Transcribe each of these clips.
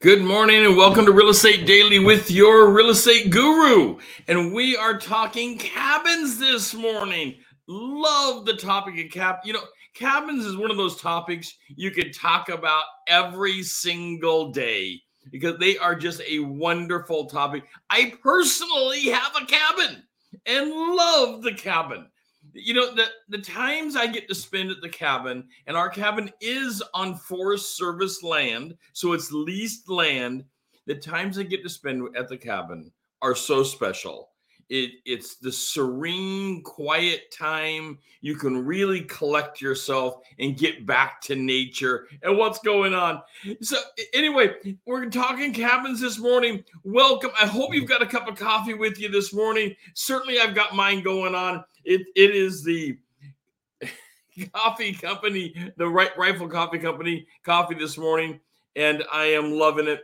Good morning and welcome to Real Estate Daily with your real estate guru. And we are talking cabins this morning. Love the topic of cap. You know, cabins is one of those topics you could talk about every single day because they are just a wonderful topic. I personally have a cabin and love the cabin you know the the times i get to spend at the cabin and our cabin is on forest service land so it's leased land the times i get to spend at the cabin are so special it, it's the serene, quiet time. You can really collect yourself and get back to nature and what's going on. So, anyway, we're talking cabins this morning. Welcome. I hope you've got a cup of coffee with you this morning. Certainly, I've got mine going on. It, it is the coffee company, the right rifle coffee company coffee this morning, and I am loving it.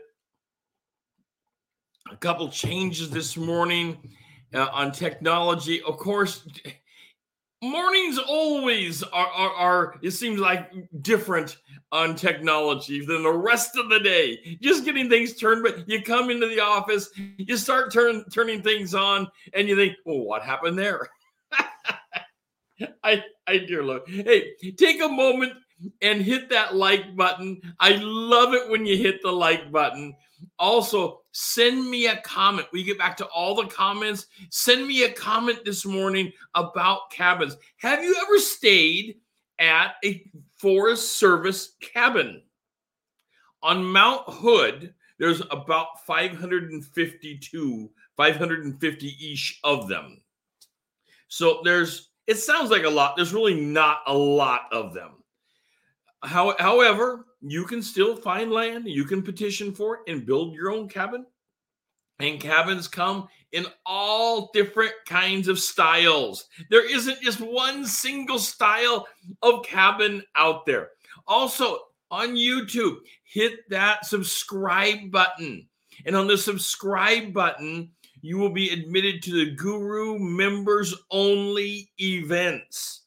A couple changes this morning uh, on technology. Of course, mornings always are, are, are, it seems like different on technology than the rest of the day just getting things turned but you come into the office you start turn, turning things on and you think well what happened there i i dear lord hey take a moment and hit that like button i love it when you hit the like button also send me a comment. We get back to all the comments. Send me a comment this morning about cabins. Have you ever stayed at a Forest Service cabin? On Mount Hood, there's about 552, 550 each of them. So there's, it sounds like a lot. There's really not a lot of them. How, however, you can still find land, you can petition for it and build your own cabin. And cabins come in all different kinds of styles. There isn't just one single style of cabin out there. Also, on YouTube, hit that subscribe button. And on the subscribe button, you will be admitted to the Guru members only events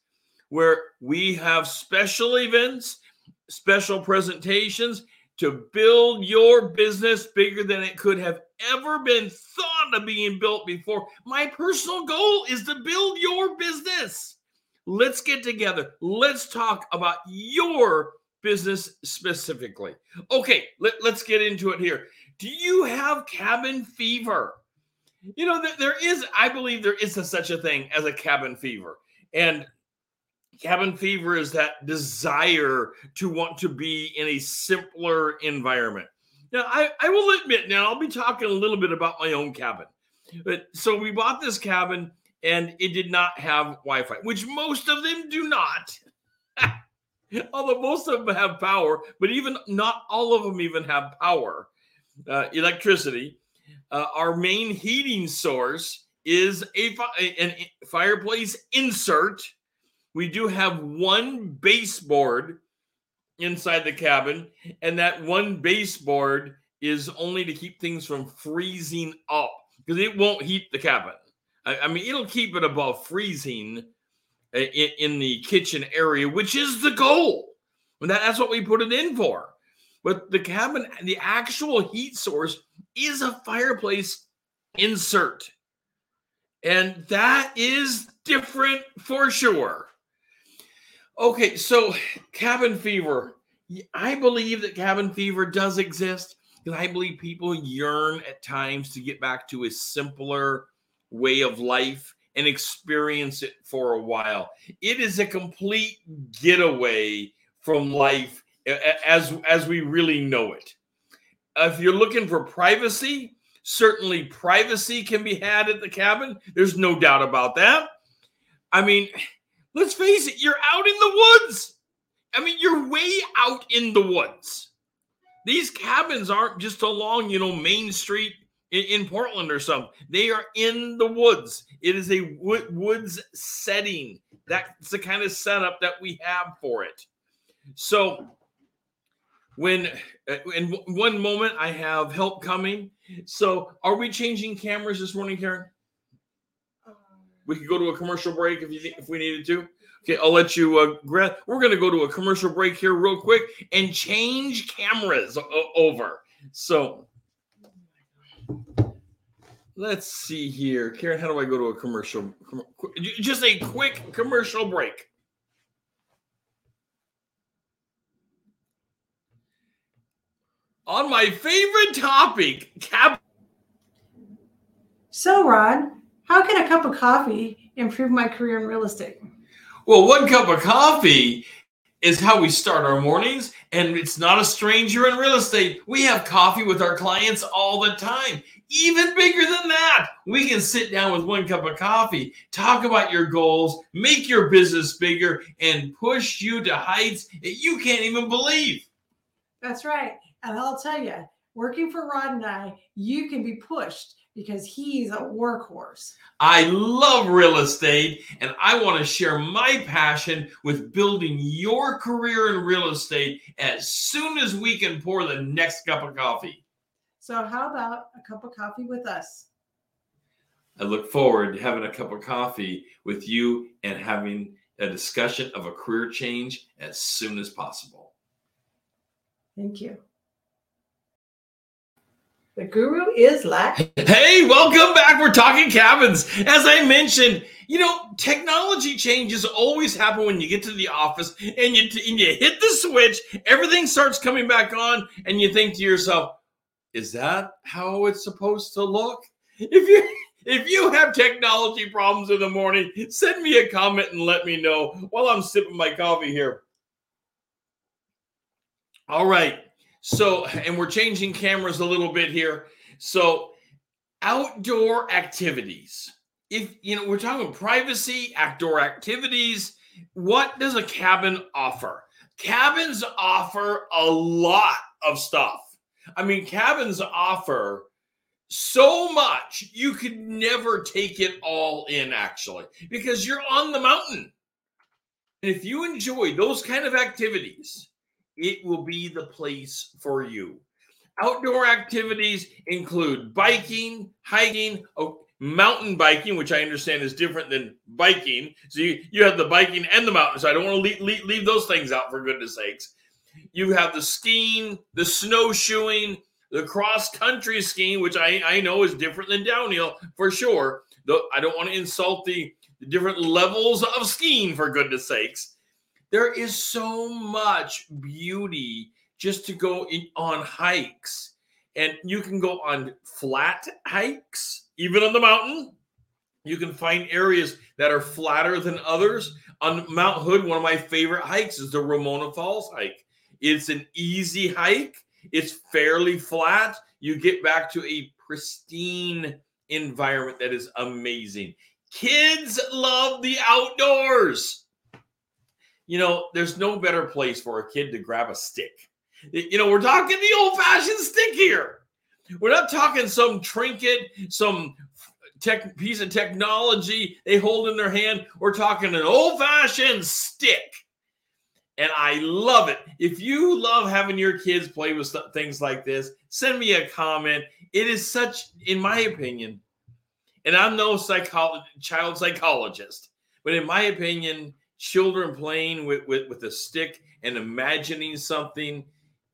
where we have special events special presentations to build your business bigger than it could have ever been thought of being built before. My personal goal is to build your business. Let's get together. Let's talk about your business specifically. Okay, let, us get into it here. Do you have cabin fever? You know, there is, I believe there is a, such a thing as a cabin fever. And cabin fever is that desire to want to be in a simpler environment. Now, I, I will admit, now I'll be talking a little bit about my own cabin. But so we bought this cabin and it did not have Wi Fi, which most of them do not. Although most of them have power, but even not all of them even have power, uh, electricity. Uh, our main heating source is a, a fireplace insert we do have one baseboard inside the cabin, and that one baseboard is only to keep things from freezing up because it won't heat the cabin. I, I, mean, it'll keep it above freezing uh, in, in, the kitchen area, which is the goal. And that, that's what we put it in for. But the cabin, the actual heat source is a fireplace insert. And that is different for sure. Okay, so cabin fever. I believe that cabin fever does exist because I believe people yearn at times to get back to a simpler way of life and experience it for a while. It is a complete getaway from life as as we really know it. If you're looking for privacy, certainly privacy can be had at the cabin. There's no doubt about that. I mean, let's face it, you're out in the woods. I mean, you're way out in the woods. These cabins aren't just along, you know, Main Street in, in Portland or something. They are in the woods. It is a wood, woods setting. That's the kind of setup that we have for it. So, when uh, in one moment I have help coming. So, are we changing cameras this morning, Karen? We could go to a commercial break if you if we needed to. Okay, I'll let you uh, grab. We're going to go to a commercial break here real quick and change cameras o- over. So let's see here. Karen, how do I go to a commercial? Just a quick commercial break. On my favorite topic, cap. So, Rod, how can a cup of coffee improve my career in real estate? Well, one cup of coffee is how we start our mornings. And it's not a stranger in real estate. We have coffee with our clients all the time. Even bigger than that, we can sit down with one cup of coffee, talk about your goals, make your business bigger, and push you to heights that you can't even believe. That's right. And I'll tell you, working for Rod and I, you can be pushed because he's a workhorse. I love real estate and I want to share my passion with building your career in real estate as soon as we can pour the next cup of coffee. So, how about a cup of coffee with us? I look forward to having a cup of coffee with you and having a discussion of a career change as soon as possible. Thank you. The guru is live. Hey, welcome back. We're talking cabins. As I mentioned, you know, technology changes always happen when you get to the office and you and you hit the switch, everything starts coming back on, and you think to yourself, "Is that how it's supposed to look?" If you if you have technology problems in the morning, send me a comment and let me know while I'm sipping my coffee here. All right. So, and we're changing cameras a little bit here. So, outdoor activities. If you know, we're talking privacy, outdoor activities. What does a cabin offer? Cabins offer a lot of stuff. I mean, cabins offer so much you could never take it all in actually because you're on the mountain. And if you enjoy those kind of activities, it will be the place for you. Outdoor activities include biking, hiking, oh, mountain biking, which I understand is different than biking. So you, you have the biking and the mountain. So I don't want to leave, leave, leave those things out for goodness sakes. You have the skiing, the snowshoeing, the cross country skiing, which I, I know is different than downhill for sure. Though I don't want to insult the, the different levels of skiing for goodness sakes. There is so much beauty just to go in, on hikes. And you can go on flat hikes, even on the mountain. You can find areas that are flatter than others. On Mount Hood, one of my favorite hikes is the Ramona Falls hike. It's an easy hike, it's fairly flat. You get back to a pristine environment that is amazing. Kids love the outdoors you know, there's no better place for a kid to grab a stick. You know, we're talking the old fashioned stick here. We're not talking some trinket, some tech piece of technology they hold in their hand. We're talking an old fashioned stick. And I love it. If you love having your kids play with things like this, send me a comment. It is such, in my opinion, and I'm no psycholo- child psychologist, but in my opinion, children playing with, with, with a stick and imagining something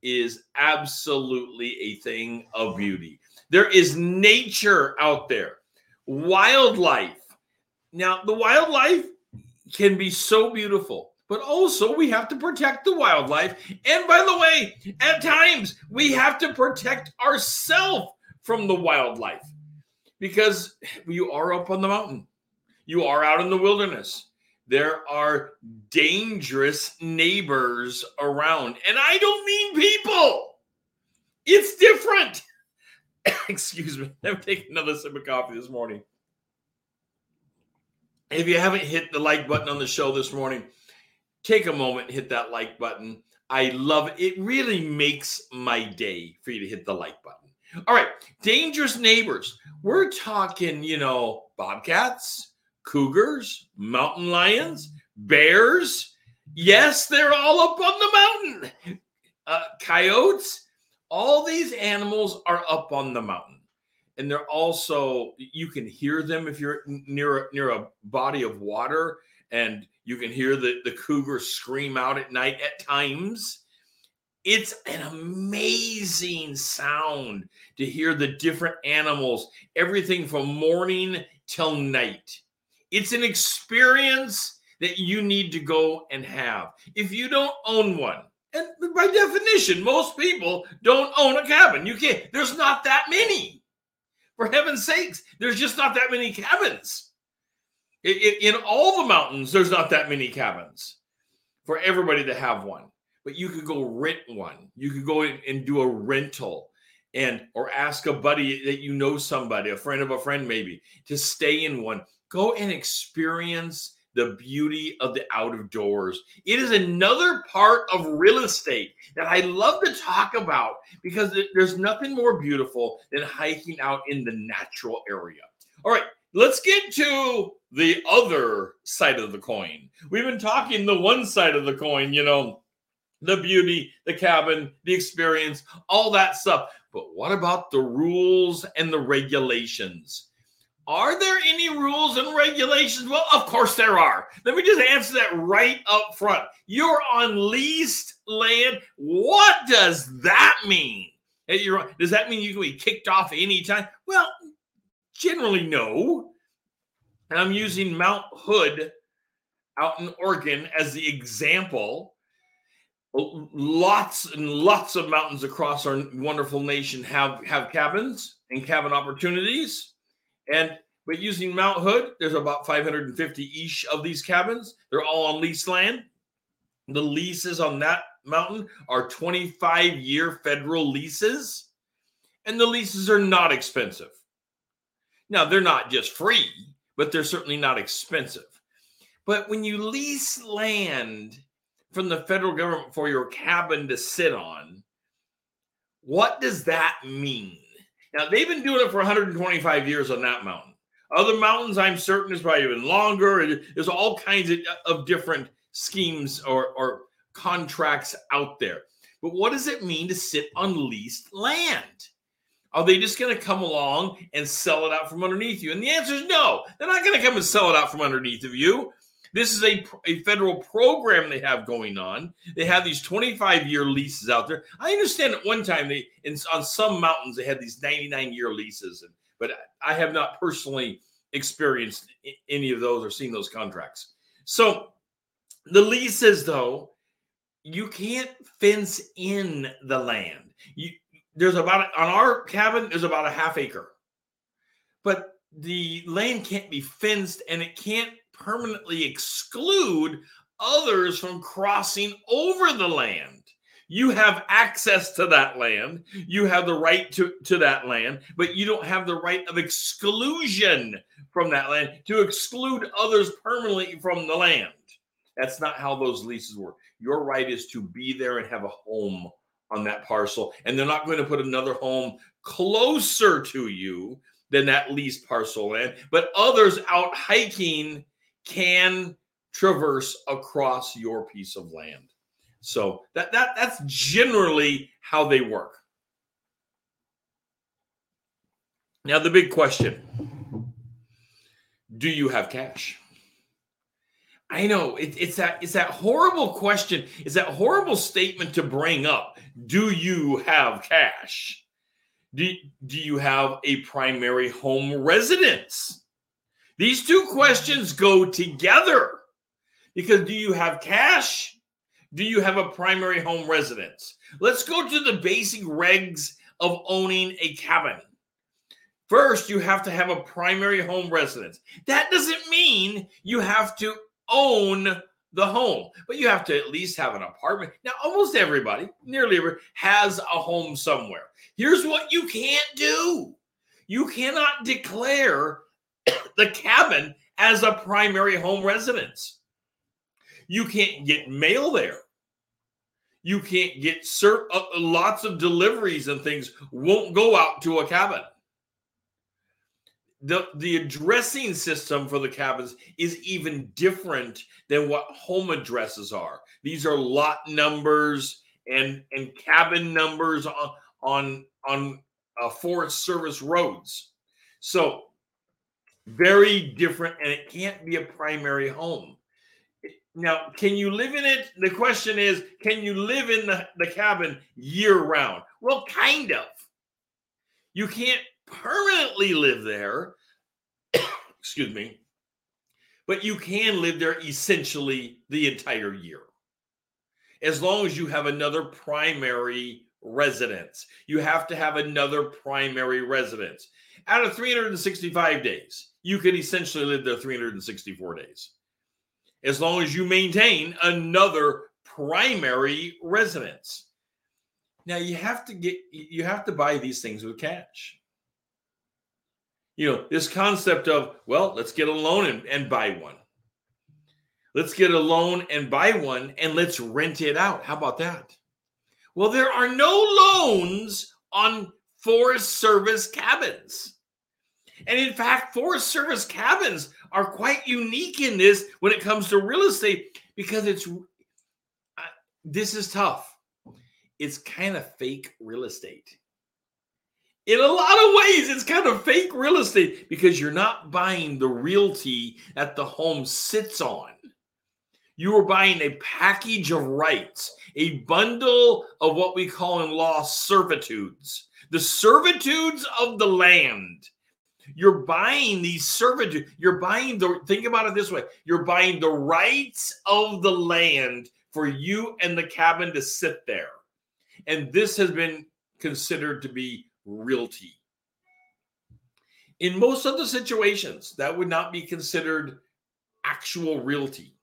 is absolutely a thing of beauty. There is nature out there, wildlife. Now, the wildlife can be so beautiful, but also we have to protect the wildlife. And by the way, at times we have to protect ourselves from the wildlife because you are up on the mountain, you are out in the wilderness there are dangerous neighbors around. And I don't mean people, it's different. Excuse me. I'm taking another sip of coffee this morning. If you haven't hit the like button on the show this morning, take a moment, hit that like button. I love it. It really makes my day for you to hit the like button. All right, dangerous neighbors. We're talking, you know, bobcats, cougars, mountain lions, bears. Yes, they're all up on the mountain. Uh, coyotes, all these animals are up on the mountain. And they're also, you can hear them if you're near near a body of water, and you can hear the, the cougar scream out at night at times. It's an amazing sound to hear the different animals, everything from morning till night. It's an experience that you need to go and have. If you don't own one, and by definition, most people don't own a cabin. You can't, there's not that many. For heaven's sakes, there's just not that many cabins. In, all the mountains, there's not that many cabins for everybody to have one. But you could go rent one. You could go and do a rental and or ask a buddy that you know somebody, a friend of a friend maybe, to stay in one. Go and experience the beauty of the out of doors. It is another part of real estate that I love to talk about because there's nothing more beautiful than hiking out in the natural area. All right, let's get to the other side of the coin. We've been talking the one side of the coin, you know, the beauty, the cabin, the experience, all that stuff. But what about the rules and the regulations? Are there any rules and regulations? Well, of course there are. Let me just answer that right up front. You're on leased land. What does that mean? Does that mean you can be kicked off anytime? Well, generally, no. And I'm using Mount Hood out in Oregon as the example. Oh, lots and lots of mountains across our wonderful nation have, have cabins and cabin opportunities and but using Mount Hood, there's about 550 each of these cabins. They're all on leased land. The leases on that mountain are 25 year federal leases, and the leases are not expensive. Now, they're not just free, but they're certainly not expensive. But when you lease land from the federal government for your cabin to sit on, what does that mean? Now they've been doing it for 125 years on that mountain. Other mountains, I'm certain, is probably even longer. There's all kinds of, of different schemes or, or contracts out there. But what does it mean to sit on leased land? Are they just going to come along and sell it out from underneath you? And the answer is no. They're not going to come and sell it out from underneath of you. This is a, a federal program they have going on. They have these 25 year leases out there. I understand at one time they in, on some mountains they had these 99 year leases, and, but I have not personally experienced any of those or seen those contracts. So the leases, though, you can't fence in the land. You, there's about on our cabin there's about a half acre, but the land can't be fenced and it can't permanently exclude others from crossing over the land. You have access to that land. You have the right to, to that land, but you don't have the right of exclusion from that land to exclude others permanently from the land. That's not how those leases work. Your right is to be there and have a home on that parcel. And they're not going to put another home closer to you than that leased parcel land. But others out hiking can traverse across your piece of land. So that, that that's generally how they work. Now the big question, do you have cash? I know it, it's that it's that horrible question. It's that horrible statement to bring up. Do you have cash? Do, do you have a primary home residence? These two questions go together because do you have cash? Do you have a primary home residence? Let's go to the basic regs of owning a cabin. First, you have to have a primary home residence. That doesn't mean you have to own the home, but you have to at least have an apartment. Now, almost everybody, nearly everybody, has a home somewhere. Here's what you can't do you cannot declare the cabin as a primary home residence. You can't get mail there. You can't get cert- uh, lots of deliveries and things won't go out to a cabin. The, the addressing system for the cabins is even different than what home addresses are. These are lot numbers and, and cabin numbers on on, on uh, Forest Service roads. So very different, and it can't be a primary home. now, can you live in it? The question is, can you live in the, the cabin year round? Well, kind of. You can't permanently live there. Excuse me. But you can live there essentially the entire year. As long as you have another primary residence, you have to have another primary residence. Out of 365 days, you can essentially live there 364 days as long as you maintain another primary residence. Now you have to get you have to buy these things with cash. You know, this concept of, well, let's get a loan and, and buy one. Let's get a loan and buy one and let's rent it out. How about that? Well, there are no loans on Forest Service cabins. And in fact, Forest Service cabins are quite unique in this when it comes to real estate because it's uh, this is tough. It's kind of fake real estate. In a lot of ways, it's kind of fake real estate because you're not buying the realty that the home sits on. You are buying a package of rights, a bundle of what we call in law servitudes, the servitudes of the land you're buying these servitude. You're buying the, think about it this way you're buying the rights of the land for you and the cabin to sit there. And this has been considered to be realty. In most other situations, that would not be considered actual realty.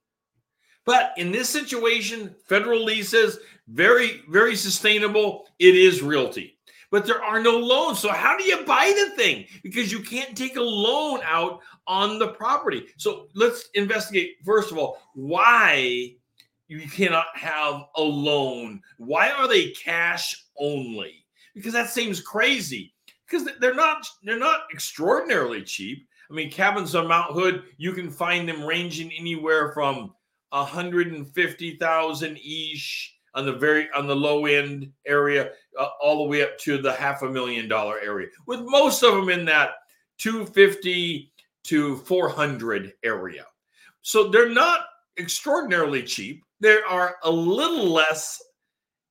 But in this situation, federal leases, very, very sustainable. It is realty but there are no loans. So how do you buy the thing? Because you can't take a loan out on the property. So let's investigate first of all why you cannot have a loan. Why are they cash only? Because that seems crazy. Because they're not they're not extraordinarily cheap. I mean, cabins on Mount Hood, you can find them ranging anywhere from 150,000 ish on the very on the low end area uh, all the way up to the half a million dollar area with most of them in that 250 to 400 area. So they're not extraordinarily cheap. They are a little less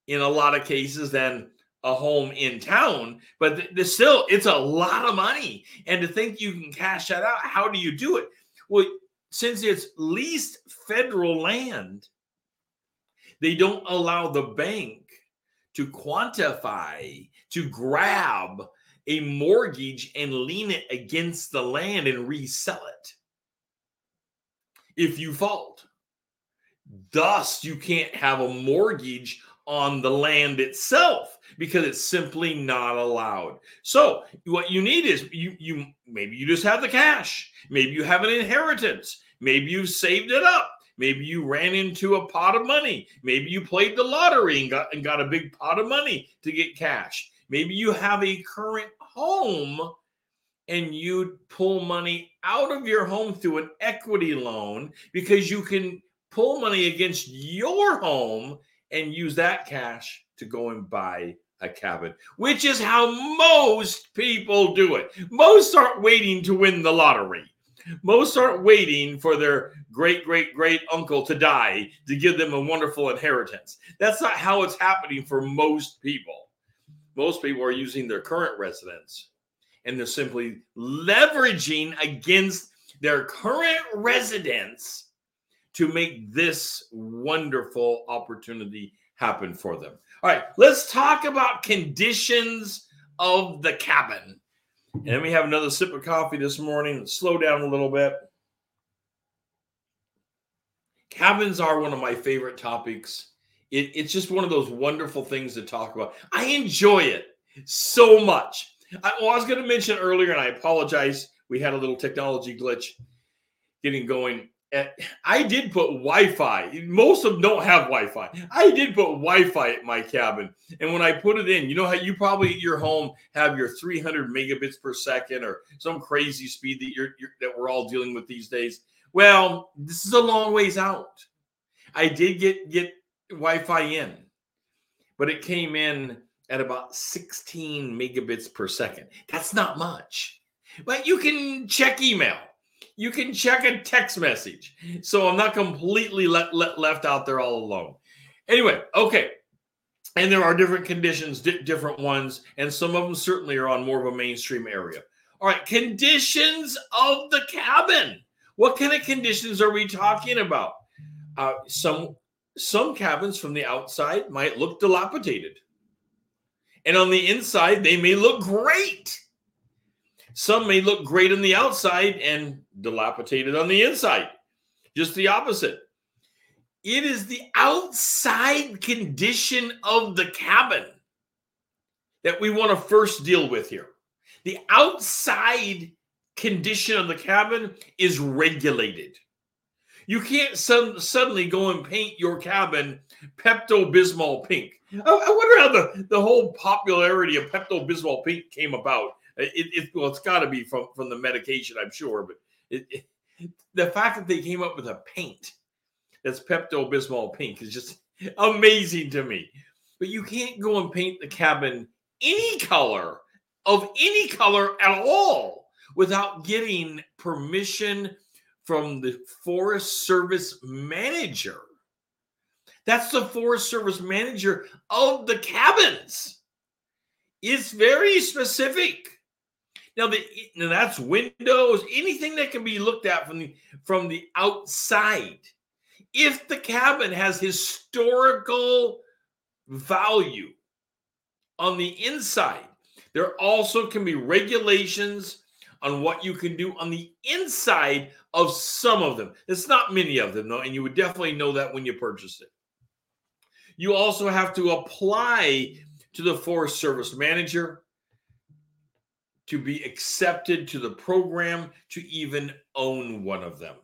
in a lot of cases than a home in town but the, still it's a lot of money. And to think you can cash that out how do you do it? Well since it's leased federal land they don't allow the bank to quantify, to grab a mortgage and lien it against the land and resell it if you fault. Thus, you can't have a mortgage on the land itself because it's simply not allowed. So, what you need is you you maybe you just have the cash, maybe you have an inheritance, maybe you've saved it up, Maybe you ran into a pot of money. Maybe you played the lottery and got and got a big pot of money to get cash. Maybe you have a current home and you pull money out of your home through an equity loan because you can pull money against your home and use that cash to go and buy a cabin, which is how most people do it. Most aren't waiting to win the lottery. Most aren't waiting for their great great great uncle to die to give them a wonderful inheritance. That's not how it's happening for most people. Most people are using their current residence and they're simply leveraging against their current residence to make this wonderful opportunity happen for them. All right, let's talk about conditions of the cabin. And then we have another sip of coffee this morning. Slow down a little bit. Cabins are one of my favorite topics. It, it's just one of those wonderful things to talk about. I enjoy it so much. I, well, I was going to mention earlier, and I apologize. We had a little technology glitch getting going. Eh, I did put Wi-Fi. Most of them don't have Wi-Fi. I did put Wi-Fi at my cabin, and when I put it in, you know how you probably at your home have your 300 megabits per second or some crazy speed that you're, you're that we're all dealing with these days. Well, this is a long ways out. I did get get Wi-Fi in, but it came in at about 16 megabits per second. That's not much, but you can check email you can check a text message. So I'm not completely let, let, left out there all alone. Anyway, okay. And there are different conditions, di- different ones, and some of them certainly are on more of a mainstream area. All right, conditions of the cabin. What kind of conditions are we talking about? Uh, some some cabins from the outside might look dilapidated, and on the inside they may look great. Some may look great on the outside and dilapidated on the inside. Just the opposite. It is the outside condition of the cabin that we want to first deal with here. The outside condition of the cabin is regulated. You can't suddenly go and paint your cabin Pepto Bismol pink. I, I, wonder how the, the whole popularity of Pepto Bismol pink came about. It, it, well, it's got to be from, from the medication, I'm sure, but it, the fact that they came up with a paint that's Pepto Bismol pink is just amazing to me. But you can't go and paint the cabin any color of any color at all without getting permission from the Forest Service manager. That's the Forest Service manager of the cabins. It's very specific. Now, the, now that's windows, anything that can be looked at from the from the outside. If the cabin has historical value on the inside, there also can be regulations on what you can do on the inside of some of them. It's not many of them, though, and you would definitely know that when you purchase it. You also have to apply to the Forest Service manager to be accepted to the program to even own one of them.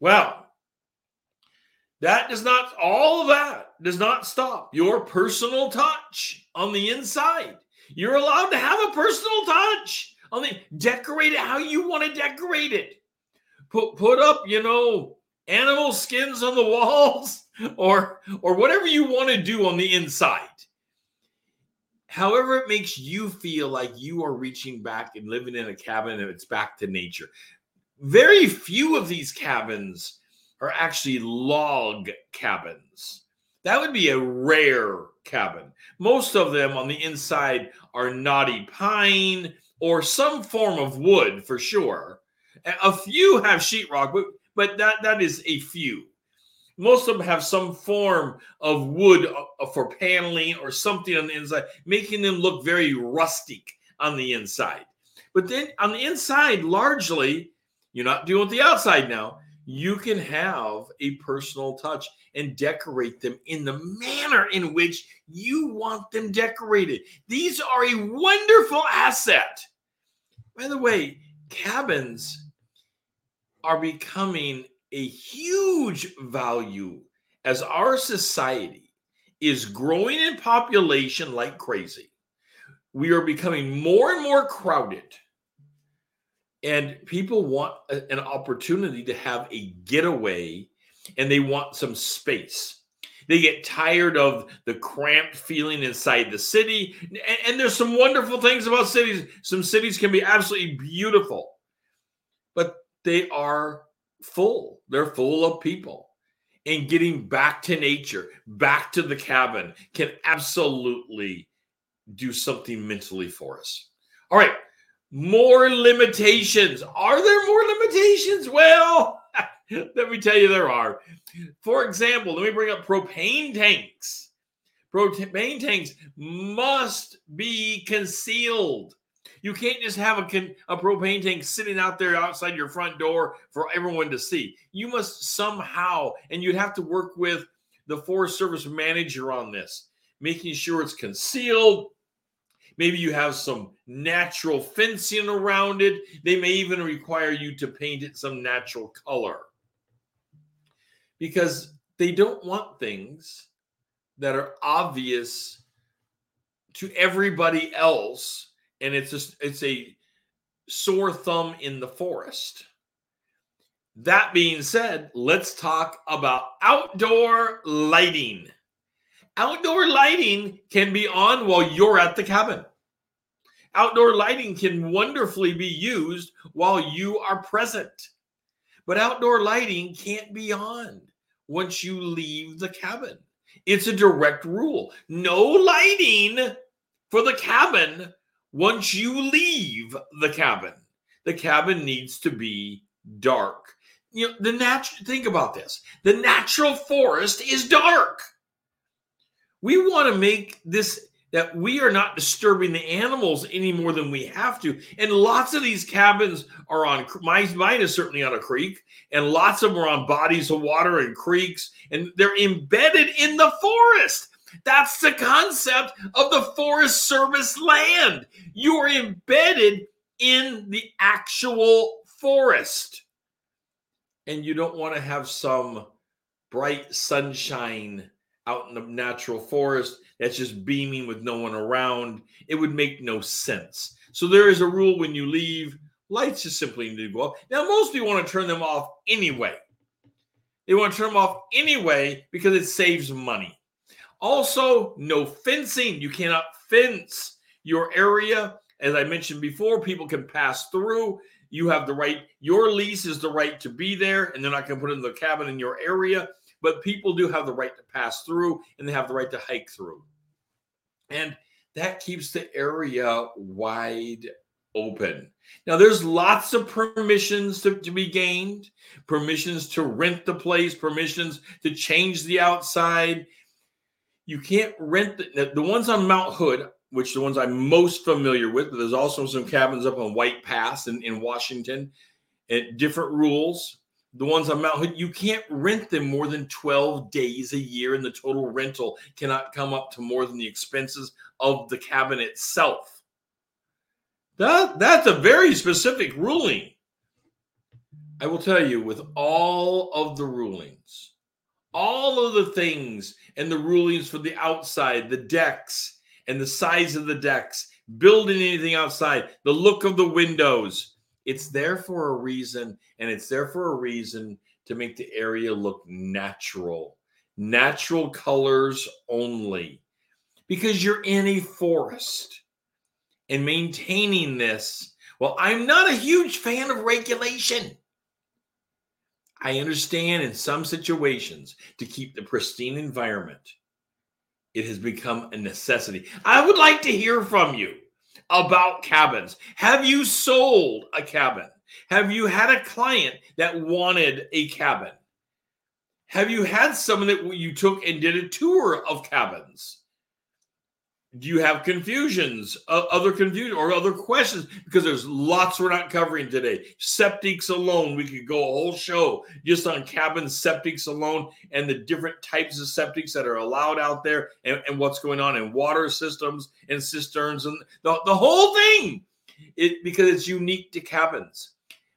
Well, that does not, all of that does not stop your personal touch on the inside. You're allowed to have a personal touch. On the decorate it how you want to decorate it. Put put up, you know, animal skins on the walls or or whatever you want to do on the inside. However, it makes you feel like you are reaching back and living in a cabin and it's back to nature. Very few of these cabins are actually log cabins. That would be a rare cabin. Most of them on the inside are knotty pine or some form of wood for sure. A few have sheetrock, but, but that, that is a few. Most of them have some form of wood uh, for paneling or something on the inside, making them look very rustic on the inside. But then on the inside, largely, you're not dealing with the outside now you can have a personal touch and decorate them in the manner in which you want them decorated. These are a wonderful asset. By the way, cabins are becoming a huge value as our society is growing in population like crazy. We are becoming more and more crowded and people want a, an opportunity to have a getaway and they want some space. They get tired of the cramped feeling inside the city. And, and there's some wonderful things about cities. Some cities can be absolutely beautiful, but they are full. They're full of people. And getting back to nature, back to the cabin, can absolutely do something mentally for us. All right more limitations. Are there more limitations? Well, let me tell you, there are. For example, let me bring up propane tanks. Propane tanks must be concealed. You can't just have a, a propane tank sitting out there outside your front door for everyone to see. You must somehow, and you'd have to work with the Forest Service manager on this, making sure it's concealed, Maybe you have some natural fencing around it. They may even require you to paint it some natural color because they don't want things that are obvious to everybody else and it's just it's a sore thumb in the forest that being said let's talk about outdoor lighting Outdoor lighting can be on while you're at the cabin. Outdoor lighting can wonderfully be used while you are present. But outdoor lighting can't be on once you leave the cabin. It's a direct rule. No lighting for the cabin once you leave the cabin. The cabin needs to be dark. You know, the natural think about this. The natural forest is dark. We want to make this that we are not disturbing the animals any more than we have to. And lots of these cabins are on my mine is certainly on a creek, and lots of them are on bodies of water and creeks, and they're embedded in the forest. That's the concept of the Forest Service land. You are embedded in the actual forest. And you don't want to have some bright sunshine out in the natural forest that's just beaming with no one around. It would make no sense. So there is a rule when you leave, lights just simply need to go off. Now, most people want to turn them off anyway. They want to turn them off anyway because it saves money. Also, no fencing. You cannot fence your area. As I mentioned before, people can pass through. You have the right, your lease is the right to be there, and they're not going to put in the cabin in your area but people do have the right to pass through and they have the right to hike through. And that keeps the area wide open. Now, there's lots of permissions to, to, be gained permissions to rent the place, permissions to change the outside. You can't rent the, the ones on Mount Hood, which the ones I'm most familiar with, but there's also some cabins up on White Pass in, in Washington, and different rules the ones on Mount Hood, you can't rent them more than 12 days a year, and the total rental cannot come up to more than the expenses of the cabin itself. That, that's a very specific ruling. I will tell you, with all of the rulings, all of the things and the rulings for the outside, the decks and the size of the decks, building anything outside, the look of the windows, it's there for a reason, and it's there for a reason to make the area look natural, natural colors only, because you're in a forest and maintaining this. Well, I'm not a huge fan of regulation. I understand in some situations to keep the pristine environment, it has become a necessity. I would like to hear from you about cabins. Have you sold a cabin? Have you had a client that wanted a cabin? Have you had someone that you took and did a tour of cabins? Do you have confusions, uh, other confusion, or other questions? Because there's lots we're not covering today. Septics alone, we could go a whole show just on cabin septics alone and the different types of septics that are allowed out there and, and what's going on in water systems and cisterns and the, the whole thing. It because it's unique to cabins.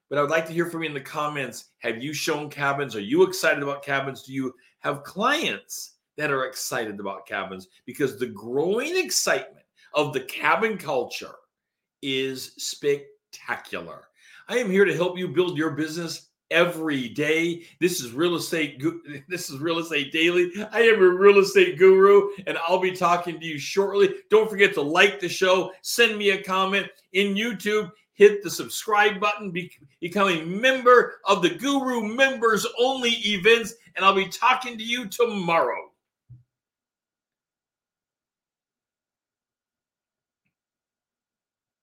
But I would like to hear from you in the comments. Have you shown cabins? Are you excited about cabins? Do you have clients? That are excited about cabins because the growing excitement of the cabin culture is spectacular. I am here to help you build your business every day. This is real estate. This is real estate daily. I am a real estate guru, and I'll be talking to you shortly. Don't forget to like the show, send me a comment in YouTube. Hit the subscribe button, be, become a member of the Guru members only events, and I'll be talking to you tomorrow.